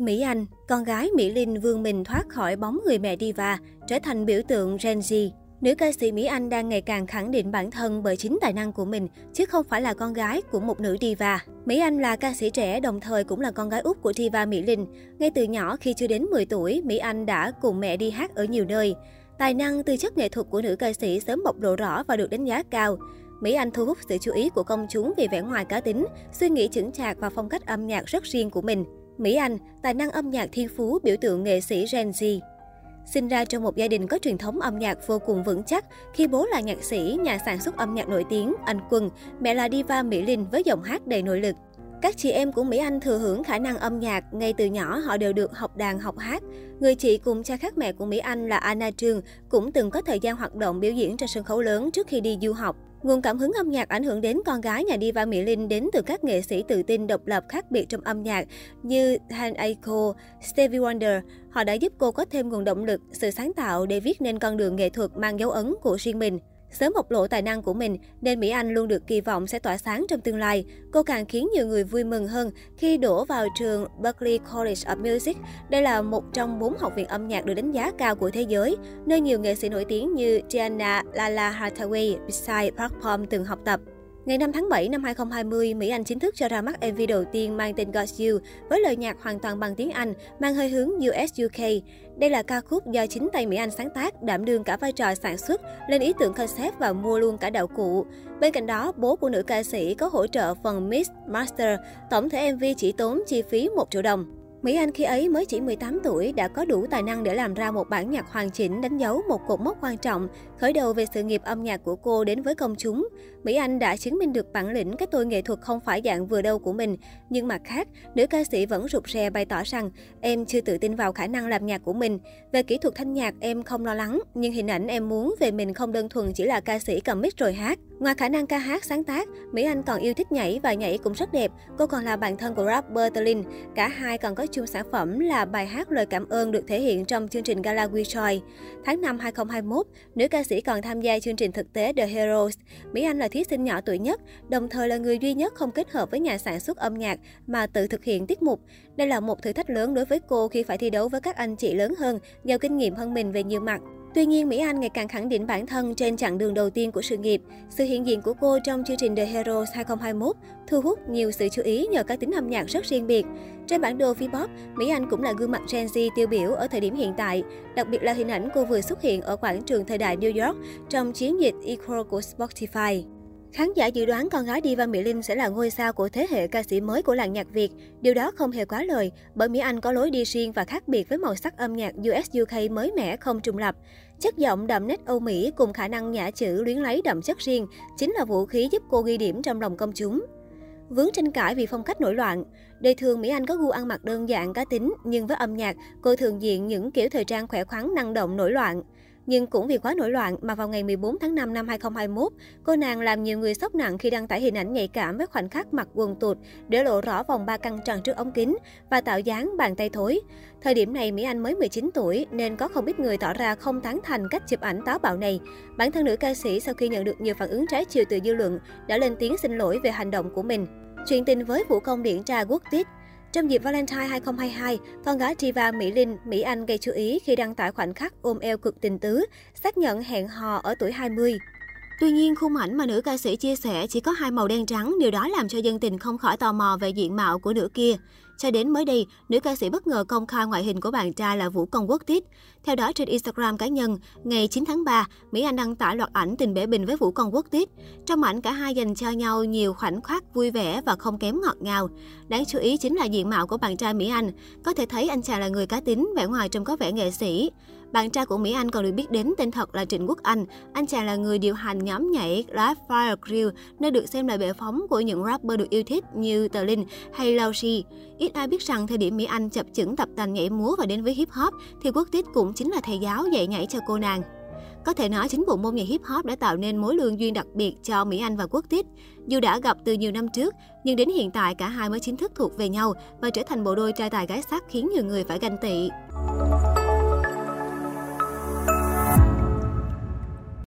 Mỹ Anh, con gái Mỹ Linh vươn mình thoát khỏi bóng người mẹ diva, trở thành biểu tượng Gen Z. Nữ ca sĩ Mỹ Anh đang ngày càng khẳng định bản thân bởi chính tài năng của mình, chứ không phải là con gái của một nữ diva. Mỹ Anh là ca sĩ trẻ, đồng thời cũng là con gái út của diva Mỹ Linh. Ngay từ nhỏ khi chưa đến 10 tuổi, Mỹ Anh đã cùng mẹ đi hát ở nhiều nơi. Tài năng tư chất nghệ thuật của nữ ca sĩ sớm bộc lộ rõ và được đánh giá cao. Mỹ Anh thu hút sự chú ý của công chúng vì vẻ ngoài cá tính, suy nghĩ chững chạc và phong cách âm nhạc rất riêng của mình. Mỹ Anh, tài năng âm nhạc thiên phú, biểu tượng nghệ sĩ Gen Z. Sinh ra trong một gia đình có truyền thống âm nhạc vô cùng vững chắc, khi bố là nhạc sĩ, nhà sản xuất âm nhạc nổi tiếng, anh Quân, mẹ là diva Mỹ Linh với giọng hát đầy nội lực. Các chị em của Mỹ Anh thừa hưởng khả năng âm nhạc, ngay từ nhỏ họ đều được học đàn học hát. Người chị cùng cha khác mẹ của Mỹ Anh là Anna Trương cũng từng có thời gian hoạt động biểu diễn trên sân khấu lớn trước khi đi du học. Nguồn cảm hứng âm nhạc ảnh hưởng đến con gái nhà diva Mỹ Linh đến từ các nghệ sĩ tự tin độc lập khác biệt trong âm nhạc như Han Aiko, Stevie Wonder. Họ đã giúp cô có thêm nguồn động lực, sự sáng tạo để viết nên con đường nghệ thuật mang dấu ấn của riêng mình. Sớm bộc lộ tài năng của mình, nên Mỹ Anh luôn được kỳ vọng sẽ tỏa sáng trong tương lai. Cô càng khiến nhiều người vui mừng hơn khi đổ vào trường Berklee College of Music. Đây là một trong bốn học viện âm nhạc được đánh giá cao của thế giới, nơi nhiều nghệ sĩ nổi tiếng như Gianna Lala Hathaway, Psy, Park Palm từng học tập. Ngày 5 tháng 7 năm 2020, Mỹ Anh chính thức cho ra mắt MV đầu tiên mang tên Got You với lời nhạc hoàn toàn bằng tiếng Anh, mang hơi hướng US UK. Đây là ca khúc do chính tay Mỹ Anh sáng tác, đảm đương cả vai trò sản xuất, lên ý tưởng concept và mua luôn cả đạo cụ. Bên cạnh đó, bố của nữ ca sĩ có hỗ trợ phần mix, master, tổng thể MV chỉ tốn chi phí 1 triệu đồng. Mỹ Anh khi ấy mới chỉ 18 tuổi đã có đủ tài năng để làm ra một bản nhạc hoàn chỉnh đánh dấu một cột mốc quan trọng, khởi đầu về sự nghiệp âm nhạc của cô đến với công chúng. Mỹ Anh đã chứng minh được bản lĩnh cái tôi nghệ thuật không phải dạng vừa đâu của mình. Nhưng mặt khác, nữ ca sĩ vẫn rụt rè bày tỏ rằng em chưa tự tin vào khả năng làm nhạc của mình. Về kỹ thuật thanh nhạc em không lo lắng, nhưng hình ảnh em muốn về mình không đơn thuần chỉ là ca sĩ cầm mic rồi hát. Ngoài khả năng ca hát sáng tác, Mỹ Anh còn yêu thích nhảy và nhảy cũng rất đẹp. Cô còn là bạn thân của rapper Berlin. Cả hai còn có chung sản phẩm là bài hát lời cảm ơn được thể hiện trong chương trình Gala We Joy. Tháng 5 2021, nữ ca sĩ còn tham gia chương trình thực tế The Heroes. Mỹ Anh là thí sinh nhỏ tuổi nhất, đồng thời là người duy nhất không kết hợp với nhà sản xuất âm nhạc mà tự thực hiện tiết mục. Đây là một thử thách lớn đối với cô khi phải thi đấu với các anh chị lớn hơn, giàu kinh nghiệm hơn mình về nhiều mặt. Tuy nhiên, Mỹ Anh ngày càng khẳng định bản thân trên chặng đường đầu tiên của sự nghiệp. Sự hiện diện của cô trong chương trình The Heroes 2021 thu hút nhiều sự chú ý nhờ các tính âm nhạc rất riêng biệt. Trên bản đồ V-pop, Mỹ Anh cũng là gương mặt Gen Z tiêu biểu ở thời điểm hiện tại, đặc biệt là hình ảnh cô vừa xuất hiện ở quảng trường thời đại New York trong chiến dịch Equal của Spotify. Khán giả dự đoán con gái Diva Mỹ Linh sẽ là ngôi sao của thế hệ ca sĩ mới của làng nhạc Việt. Điều đó không hề quá lời, bởi Mỹ Anh có lối đi riêng và khác biệt với màu sắc âm nhạc US UK mới mẻ không trùng lập. Chất giọng đậm nét Âu Mỹ cùng khả năng nhã chữ luyến lấy đậm chất riêng chính là vũ khí giúp cô ghi điểm trong lòng công chúng. Vướng tranh cãi vì phong cách nổi loạn. Đời thường Mỹ Anh có gu ăn mặc đơn giản cá tính, nhưng với âm nhạc, cô thường diện những kiểu thời trang khỏe khoắn năng động nổi loạn. Nhưng cũng vì quá nổi loạn mà vào ngày 14 tháng 5 năm 2021, cô nàng làm nhiều người sốc nặng khi đăng tải hình ảnh nhạy cảm với khoảnh khắc mặc quần tụt, để lộ rõ vòng ba căng tròn trước ống kính và tạo dáng bàn tay thối. Thời điểm này Mỹ Anh mới 19 tuổi nên có không ít người tỏ ra không tán thành cách chụp ảnh táo bạo này. Bản thân nữ ca sĩ sau khi nhận được nhiều phản ứng trái chiều từ dư luận đã lên tiếng xin lỗi về hành động của mình. Chuyện tình với vũ công điển tra quốc tiết trong dịp Valentine 2022, con gái Diva Mỹ Linh, Mỹ Anh gây chú ý khi đăng tải khoảnh khắc ôm eo cực tình tứ, xác nhận hẹn hò ở tuổi 20. Tuy nhiên, khung ảnh mà nữ ca sĩ chia sẻ chỉ có hai màu đen trắng, điều đó làm cho dân tình không khỏi tò mò về diện mạo của nữ kia. Cho đến mới đây, nữ ca sĩ bất ngờ công khai ngoại hình của bạn trai là Vũ Công Quốc Tiết. Theo đó, trên Instagram cá nhân, ngày 9 tháng 3, Mỹ Anh đăng tải loạt ảnh tình bể bình với Vũ Công Quốc Tiết. Trong ảnh, cả hai dành cho nhau nhiều khoảnh khắc vui vẻ và không kém ngọt ngào. Đáng chú ý chính là diện mạo của bạn trai Mỹ Anh. Có thể thấy anh chàng là người cá tính, vẻ ngoài trông có vẻ nghệ sĩ. Bạn trai của Mỹ Anh còn được biết đến tên thật là Trịnh Quốc Anh. Anh chàng là người điều hành nhóm nhảy Live Fire Grill, nơi được xem là bệ phóng của những rapper được yêu thích như Tờ Linh hay Lao Ít Ít ai biết rằng thời điểm Mỹ Anh chập chững tập tành nhảy múa và đến với hip hop, thì Quốc Tít cũng chính là thầy giáo dạy nhảy cho cô nàng. Có thể nói chính bộ môn nhảy hip hop đã tạo nên mối lương duyên đặc biệt cho Mỹ Anh và Quốc Tít. Dù đã gặp từ nhiều năm trước, nhưng đến hiện tại cả hai mới chính thức thuộc về nhau và trở thành bộ đôi trai tài gái sắc khiến nhiều người phải ganh tị.